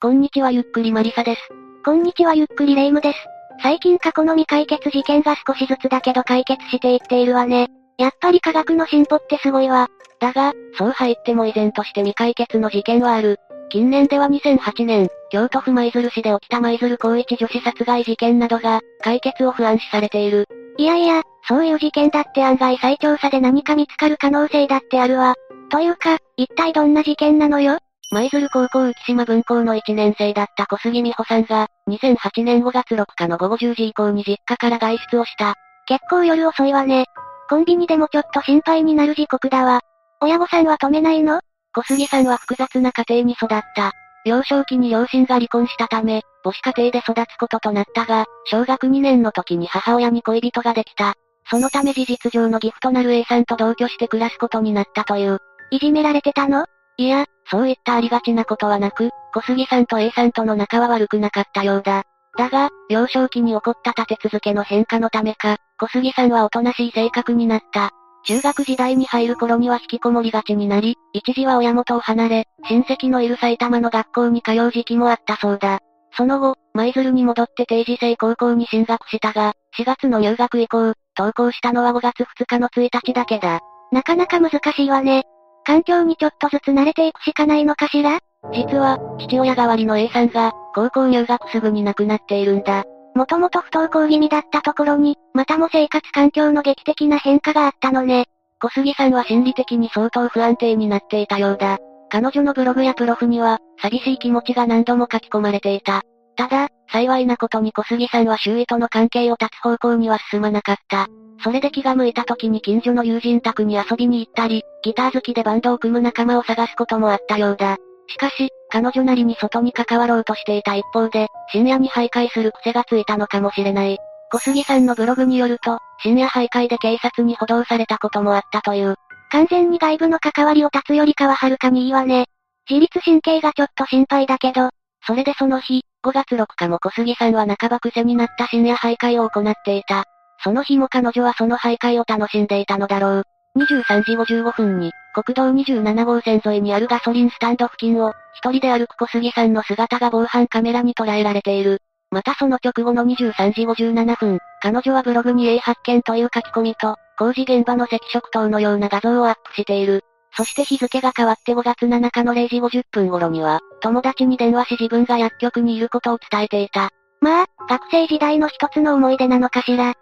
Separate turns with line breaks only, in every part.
こんにちはゆっくりマリサです。
こんにちはゆっくりレイムです。最近過去の未解決事件が少しずつだけど解決していっているわね。やっぱり科学の進歩ってすごいわ。
だが、そう入っても依然として未解決の事件はある。近年では2008年、京都府舞鶴市で起きた舞鶴高一女子殺害事件などが、解決を不安視されている。
いやいや、そういう事件だって案外再調査で何か見つかる可能性だってあるわ。というか、一体どんな事件なのよ？
舞鶴高校浮島分校の1年生だった小杉美穂さんが、2008年5月6日の午後10時以降に実家から外出をした。
結構夜遅いわね。コンビニでもちょっと心配になる時刻だわ。親御さんは止めないの？
小杉さんは複雑な家庭に育った。幼少期に両親が離婚したため、母子家庭で育つこととなったが、小学2年の時に母親に恋人ができた。そのため事実上のギフとなる A さんと同居して暮らすことになったという。
いじめられてたの？
いや、そういったありがちなことはなく、小杉さんと A さんとの仲は悪くなかったようだ。だが、幼少期に起こった立て続けの変化のためか、小杉さんはおとなしい性格になった。中学時代に入る頃には引きこもりがちになり、一時は親元を離れ、親戚のいる埼玉の学校に通う時期もあったそうだ。その後、舞鶴に戻って定時制高校に進学したが、4月の入学以降、登校したのは5月2日の1日だけだ。
なかなか難しいわね。環境にちょっとずつ慣れていくしかないのかしら？
実は、父親代わりの A さんが、高校入学すぐに亡くなっているんだ。
もともと不登校気味だったところに、またも生活環境の劇的な変化があったのね。
小杉さんは心理的に相当不安定になっていたようだ。彼女のブログやプロフには、寂しい気持ちが何度も書き込まれていた。ただ、幸いなことに小杉さんは周囲との関係を断つ方向には進まなかった。それで気が向いた時に近所の友人宅に遊びに行ったり、ギター好きでバンドを組む仲間を探すこともあったようだ。しかし、彼女なりに外に関わろうとしていた一方で、深夜に徘徊する癖がついたのかもしれない。小杉さんのブログによると、深夜徘徊で警察に補導されたこともあったという。
完全に外部の関わりを断つよりかははるかにいいわね。自律神経がちょっと心配だけど、
それでその日、5月6日も小杉さんは半ば癖になった深夜徘徊を行っていた。その日も彼女はその徘徊を楽しんでいたのだろう。23時55分に、国道27号線沿いにあるガソリンスタンド付近を、一人で歩く小杉さんの姿が防犯カメラに捉えられている。またその直後の23時57分、彼女はブログに A 発見という書き込みと、工事現場の赤色灯のような画像をアップしている。そして日付が変わって5月7日の0時50分頃には、友達に電話し自分が薬局にいることを伝えていた。
まあ、学生時代の一つの思い出なのかしら。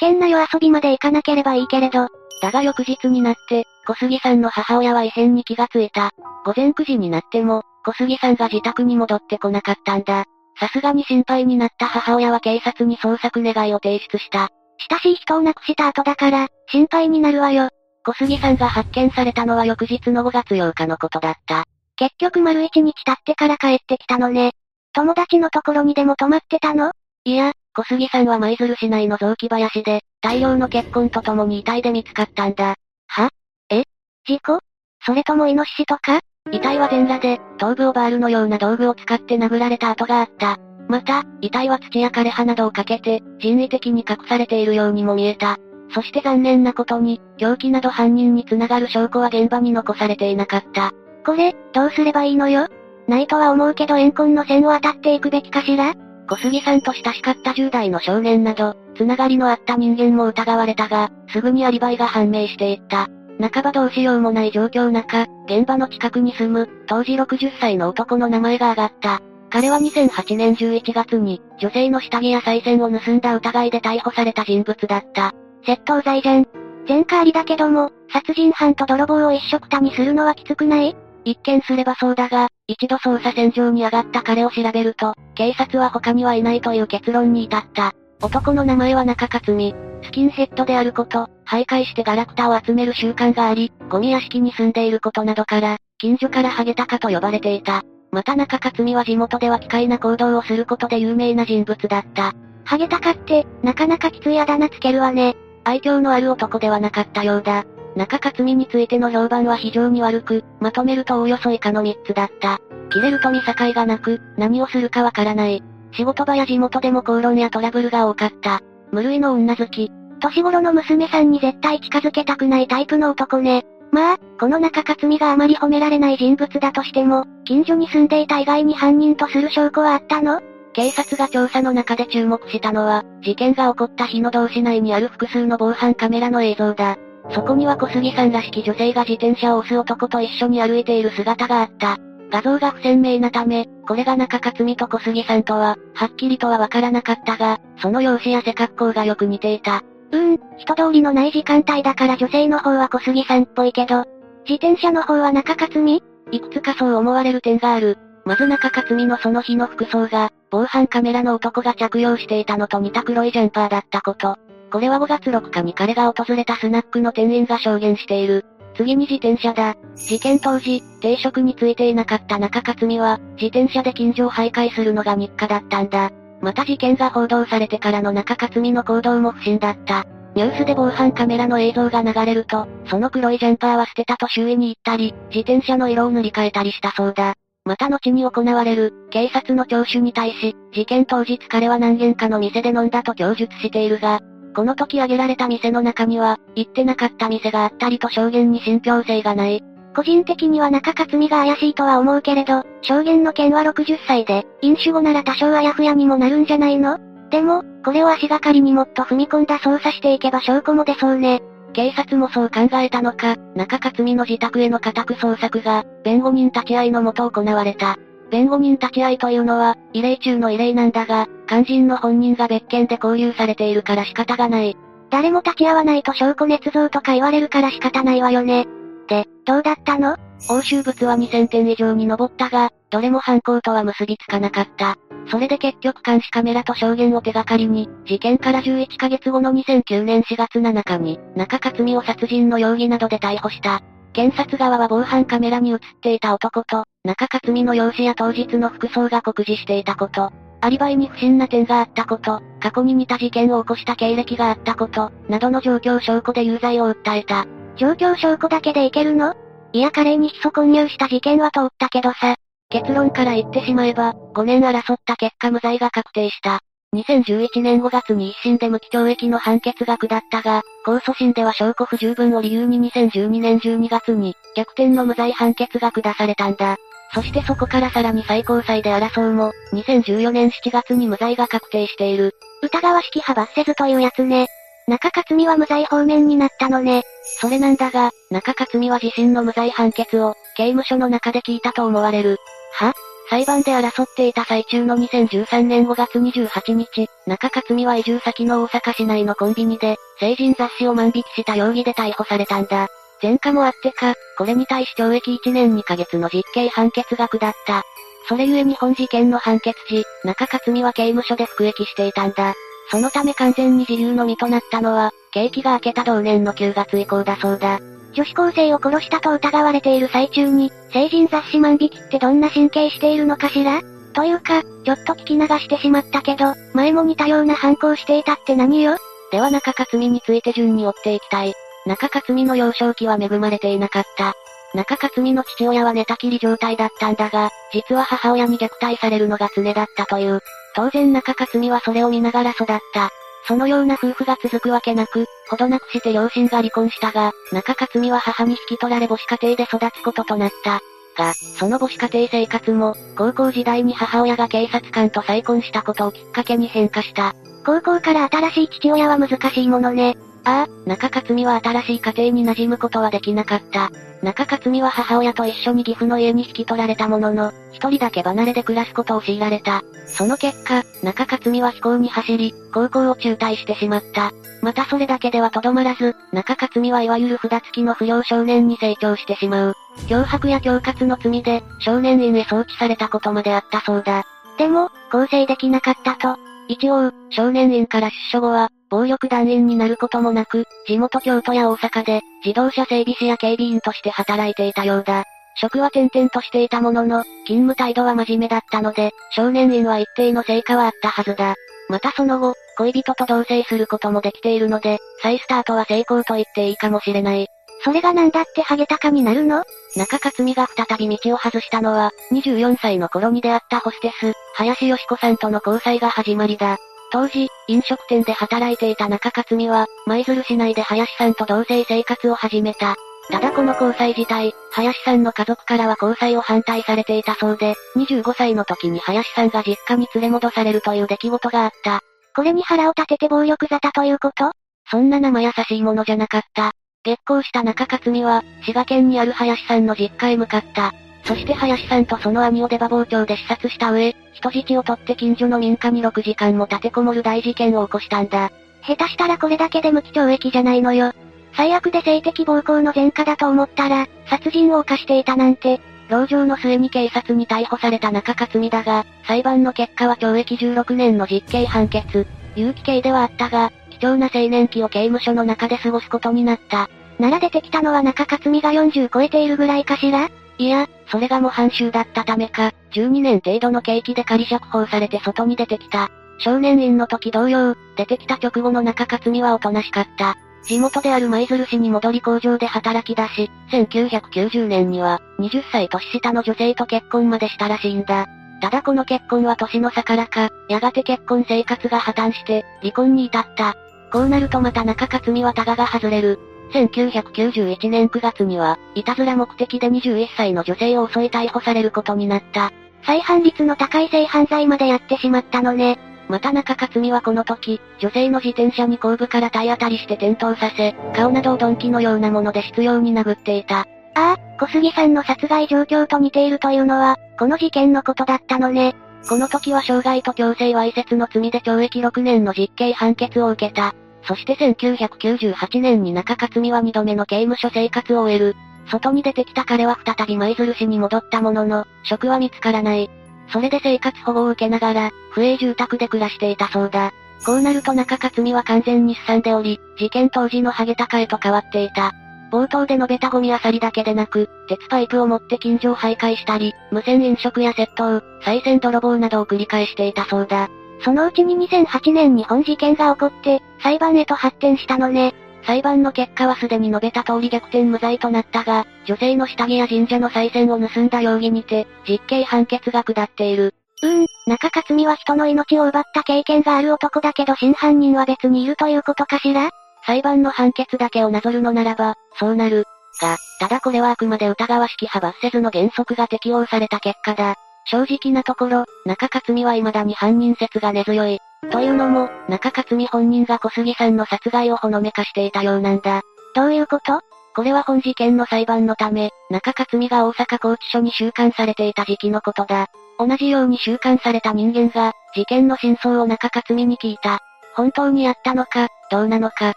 危険な夜遊びまで行かなければいいけれど。
だが翌日になって、小杉さんの母親は異変に気がついた。午前9時になっても、小杉さんが自宅に戻ってこなかったんだ。さすがに心配になった母親は警察に捜索願いを提出した。
親しい人を亡くした後だから、心配になるわよ。
小杉さんが発見されたのは翌日の5月8日のことだった。
結局丸一日経ってから帰ってきたのね。友達のところにでも泊まってたの？
いや、小杉さんは舞鶴市内の雑木林で、大量の血痕と共に遺体で見つかったんだ。
は？え？事故？それともイノシシとか？
遺体は全裸で、頭部をバールのような道具を使って殴られた跡があった。また、遺体は土や枯れ葉などをかけて、人為的に隠されているようにも見えた。そして残念なことに、凶器など犯人に繋がる証拠は現場に残されていなかった。
これ、どうすればいいのよ？ないとは思うけど怨恨の線を当たっていくべきかしら？
小杉さんと親しかった10代の少年など、つながりのあった人間も疑われたが、すぐにアリバイが判明していった。半ばどうしようもない状況中、現場の近くに住む、当時60歳の男の名前が挙がった。彼は2008年11月に、女性の下着や再銭を盗んだ疑いで逮捕された人物だった。
窃盗罪じゃん。前科ありだけども、殺人犯と泥棒を一緒くたにするのはきつくない？
一見すればそうだが、一度捜査線上に上がった彼を調べると、警察は他にはいないという結論に至った。男の名前は中克美。スキンヘッドであること、徘徊してガラクタを集める習慣があり、ゴミ屋敷に住んでいることなどから、近所からハゲタカと呼ばれていた。また中克美は地元では奇怪な行動をすることで有名な人物だった。
ハゲタカって、なかなかきついあだ名つけるわね。
愛嬌のある男ではなかったようだ。中克美についての評判は非常に悪く、まとめるとおおよそ以下の3つだった。切れると見境がなく、何をするかわからない。仕事場や地元でも口論やトラブルが多かった。無類の女好き。
年頃の娘さんに絶対近づけたくないタイプの男ね。まあ、この中克美があまり褒められない人物だとしても、近所に住んでいた以外に犯人とする証拠はあったの？
警察が調査の中で注目したのは、事件が起こった日の同市内にある複数の防犯カメラの映像だ。そこには小杉さんらしき女性が自転車を押す男と一緒に歩いている姿があった。画像が不鮮明なため、これが中克美と小杉さんとは、はっきりとはわからなかったが、その容姿や背格好がよく似ていた。
うーん、人通りのない時間帯だから女性の方は小杉さんっぽいけど、自転車の方は中克美？
いくつかそう思われる点がある。まず中克美のその日の服装が、防犯カメラの男が着用していたのと似た黒いジャンパーだったこと。これは5月6日に彼が訪れたスナックの店員が証言している。次に自転車だ。事件当時、定職についていなかった中克美は、自転車で近所を徘徊するのが日課だったんだ。また事件が報道されてからの中克美の行動も不審だった。ニュースで防犯カメラの映像が流れると、その黒いジャンパーは捨てたと周囲に言ったり、自転車の色を塗り替えたりしたそうだ。また後に行われる、警察の聴取に対し、事件当日彼は何軒かの店で飲んだと供述しているが、この時挙げられた店の中には、行ってなかった店があったりと証言に信憑性がない。
個人的には中克美が怪しいとは思うけれど、証言の件は60歳で、飲酒後なら多少あやふやにもなるんじゃないの？でも、これを足がかりにもっと踏み込んだ捜査していけば証拠も出そうね。
警察もそう考えたのか、中勝美の自宅への家宅捜索が、弁護人立ち会いのもと行われた。弁護人立ち会いというのは、異例中の異例なんだが、肝心の本人が別件で交流されているから仕方がない。
誰も立ち会わないと証拠捏造とか言われるから仕方ないわよね。で、どうだったの？
押収物は2000点以上に上ったが、どれも犯行とは結びつかなかった。それで結局監視カメラと証言を手がかりに、事件から11ヶ月後の2009年4月7日に、中克美を殺人の容疑などで逮捕した。検察側は防犯カメラに映っていた男と、中克美の容姿や当日の服装が酷似していたこと、アリバイに不審な点があったこと、過去に似た事件を起こした経歴があったこと、などの状況証拠で有罪を訴えた。
状況証拠だけでいけるの？いや華麗にヒ素混入した事件は通ったけどさ。
結論から言ってしまえば、5年争った結果無罪が確定した。2011年5月に一審で無期懲役の判決が下ったが、控訴審では証拠不十分を理由に2012年12月に、逆転の無罪判決が下されたんだ。そしてそこからさらに最高裁で争うも、2014年7月に無罪が確定している。
疑わしき派罰せずというやつね。中克美は無罪方面になったのね。
それなんだが、中克美は自身の無罪判決を、刑務所の中で聞いたと思われる。は？裁判で争っていた最中の2013年5月28日、中克美は移住先の大阪市内のコンビニで、成人雑誌を万引きした容疑で逮捕されたんだ。前科もあってか、これに対し懲役1年2ヶ月の実刑判決が下った。それゆえ日本事件の判決時、中克美は刑務所で服役していたんだ。そのため完全に自由の身となったのは、刑期が明けた同年の9月以降だそうだ。
女子高生を殺したと疑われている最中に、成人雑誌万引きってどんな神経しているのかしら？というか、ちょっと聞き流してしまったけど、前も似たような犯行していたって何よ？
では中克美について順に追っていきたい。中克美の幼少期は恵まれていなかった。中克美の父親は寝たきり状態だったんだが、実は母親に虐待されるのが常だったという。当然中克美はそれを見ながら育った。そのような夫婦が続くわけなく、ほどなくして両親が離婚したが、中克美は母に引き取られ母子家庭で育つこととなった。が、その母子家庭生活も、高校時代に母親が警察官と再婚したことをきっかけに変化した。
高校から新しい父親は難しいものね。
ああ、中克美は新しい家庭に馴染むことはできなかった。中克美は母親と一緒に岐阜の家に引き取られたものの、一人だけ離れで暮らすことを強いられた。その結果、中克美は飛行に走り、高校を中退してしまった。またそれだけではとどまらず、中克美はいわゆる札付きの不良少年に成長してしまう。脅迫や恐喝の罪で、少年院へ送致されたことまであったそうだ。
でも、構成できなかったと。
一応、少年院から出所後は、暴力団員になることもなく、地元京都や大阪で、自動車整備士や警備員として働いていたようだ。職は転々としていたものの、勤務態度は真面目だったので、少年院は一定の成果はあったはずだ。またその後、恋人と同棲することもできているので、再スタートは成功と言っていいかもしれない。
それが何だってハゲタカになるの？
中克美が再び道を外したのは、24歳の頃に出会ったホステス、林よし子さんとの交際が始まりだ。当時、飲食店で働いていた中克美は、舞鶴市内で林さんと同棲生活を始めた。ただこの交際自体、林さんの家族からは交際を反対されていたそうで、25歳の時に林さんが実家に連れ戻されるという出来事があった。
これに腹を立てて暴力沙汰ということ？
そんな生優しいものじゃなかった。月光した中克美は、滋賀県にある林さんの実家へ向かった。そして林さんとその兄を出馬包丁で視察した上、人質を取って近所の民家に6時間も立てこもる大事件を起こしたんだ。
下手したらこれだけで無期懲役じゃないのよ。最悪で性的暴行の前科だと思ったら、殺人を犯していたなんて。
籠城の末に警察に逮捕された中克美だが、裁判の結果は懲役16年の実刑判決。有期刑ではあったが、重な青年期を刑務所の中で過ごすことになった。
なら出てきたのは中克美が40超えているぐらいかしら？
いや、それが模範囚だったためか、12年程度の刑期で仮釈放されて外に出てきた。少年院の時同様、出てきた直後の中克美はおとなしかった。地元である舞鶴市に戻り工場で働き出し、1990年には、20歳年下の女性と結婚までしたらしいんだ。ただこの結婚は年の差からか、やがて結婚生活が破綻して、離婚に至った。こうなるとまた中克美はタガが外れる。1991年9月には、いたずら目的で21歳の女性を襲い逮捕されることになった。
再犯率の高い性犯罪までやってしまったのね。
また中克美はこの時、女性の自転車に後部から体当たりして転倒させ、顔などを鈍器のようなもので執拗に殴っていた。
ああ、小杉さんの殺害状況と似ているというのは、この事件のことだったのね。
この時は傷害と強制わいせつの罪で懲役6年の実刑判決を受けた。そして1998年に中克美は2度目の刑務所生活を終える。外に出てきた彼は再び舞鶴市に戻ったものの、職は見つからない。それで生活保護を受けながら、不営住宅で暮らしていたそうだ。こうなると中克美は完全にすさんでおり、事件当時のハゲタカへと変わっていた。冒頭で述べたゴミ漁りだけでなく、鉄パイプを持って近所を徘徊したり、無線飲食や窃盗、再銭泥棒などを繰り返していたそうだ。
そのうちに2008年に本事件が起こって、裁判へと発展したのね。
裁判の結果はすでに述べた通り逆転無罪となったが、女性の下着や神社の再銭を盗んだ容疑にて、実刑判決が下っている。
うーん、中克美は人の命を奪った経験がある男だけど真犯人は別にいるということかしら？
裁判の判決だけをなぞるのならば、そうなる。が、ただこれはあくまで疑わしき派罰せずの原則が適用された結果だ。正直なところ、中克美は未だに犯人説が根強い。というのも、中克美本人が小杉さんの殺害をほのめかしていたようなんだ。
どういうこと？
これは本事件の裁判のため、中克美が大阪拘置所に収監されていた時期のことだ。同じように収監された人間が、事件の真相を中克美に聞いた。本当にやったのか、どうなのか。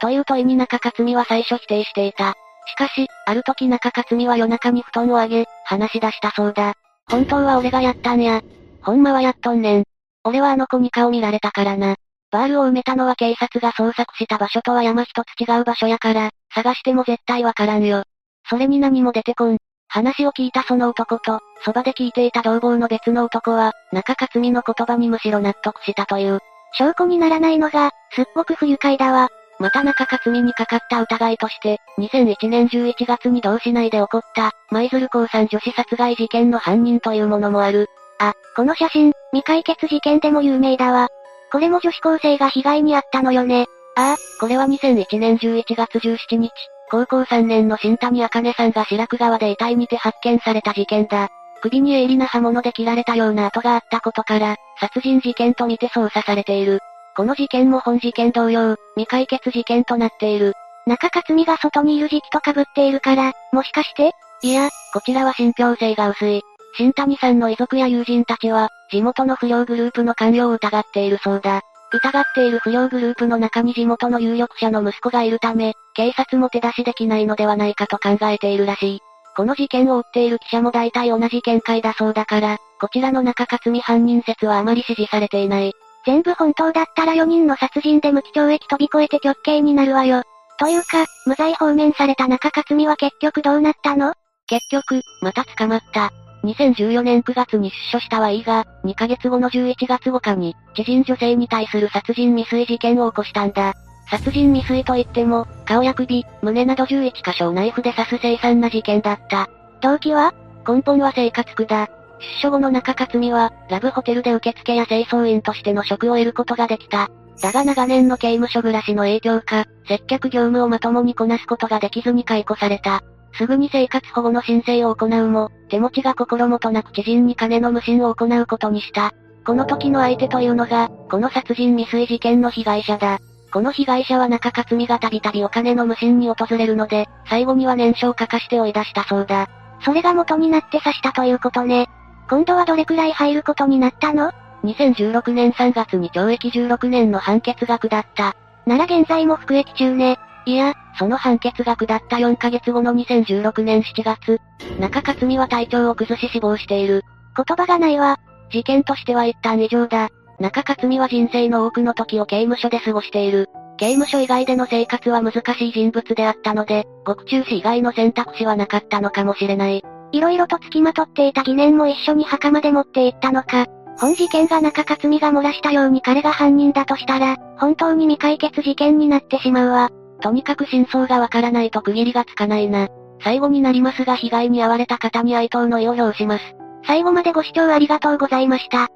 という問いに中克美は最初否定していた。しかし、ある時中克美は夜中に布団を上げ、話し出したそうだ。本当は俺がやったんや。ほんまはやっとんねん。俺はあの子に顔見られたからな。バールを埋めたのは警察が捜索した場所とは山一つ違う場所やから、探しても絶対わからんよ。それに何も出てこん。話を聞いたその男と、そばで聞いていた同房の別の男は、中克美の言葉にむしろ納得したという。
証拠にならないのが、すっごく不愉快だわ。
また中克美にかかった疑いとして、2001年11月に同市内で起こった、舞鶴高3女子殺害事件の犯人というものもある。
あ、この写真、未解決事件でも有名だわ。これも女子高生が被害に遭ったのよね。
ああ、これは2001年11月17日、高校3年の新谷茜さんが白く川で遺体にて発見された事件だ。首に鋭利な刃物で切られたような跡があったことから、殺人事件とみて捜査されている。この事件も本事件同様、未解決事件となっている。
中克美が外にいる時期と被っているから、もしかして？
いや、こちらは信憑性が薄い。新谷さんの遺族や友人たちは、地元の不良グループの関与を疑っているそうだ。疑っている不良グループの中に地元の有力者の息子がいるため、警察も手出しできないのではないかと考えているらしい。この事件を追っている記者も大体同じ見解だそうだから、こちらの中克美犯人説はあまり支持されていない。
全部本当だったら4人の殺人で無期懲役飛び越えて極刑になるわよ。というか、無罪放免された中克美は結局どうなったの？
結局、また捕まった。2014年9月に出所したはいいが、2ヶ月後の11月5日に、知人女性に対する殺人未遂事件を起こしたんだ。殺人未遂といっても、顔や首、胸など11箇所をナイフで刺す凄惨な事件だった。
動機は？
根本は生活苦だ。出所後の中克美は、ラブホテルで受付や清掃員としての職を得ることができた。だが長年の刑務所暮らしの影響か、接客業務をまともにこなすことができずに解雇された。すぐに生活保護の申請を行うも、手持ちが心もとなく知人に金の無心を行うことにした。この時の相手というのが、この殺人未遂事件の被害者だ。この被害者は中克美がたびたびお金の無心に訪れるので、最後には念書を書かして追い出したそうだ。
それが元になって刺したということね。今度はどれくらい入ることになったの
?2016 年3月に懲役16年の判決が下った。
なら現在も服役中ね。
いや、その判決が下った4ヶ月後の2016年7月、中克美は体調を崩し死亡している。
言葉がないわ。
事件としては一旦異常だ。中克美は人生の多くの時を刑務所で過ごしている。刑務所以外での生活は難しい人物であったので、獄中死以外の選択肢はなかったのかもしれない。
色々と付きまとっていた疑念も一緒に墓まで持っていったのか。本事件が中克美が漏らしたように彼が犯人だとしたら、本当に未解決事件になってしまうわ。
とにかく真相がわからないと区切りがつかないな。最後になりますが被害に遭われた方に哀悼の意を表します。
最後までご視聴ありがとうございました。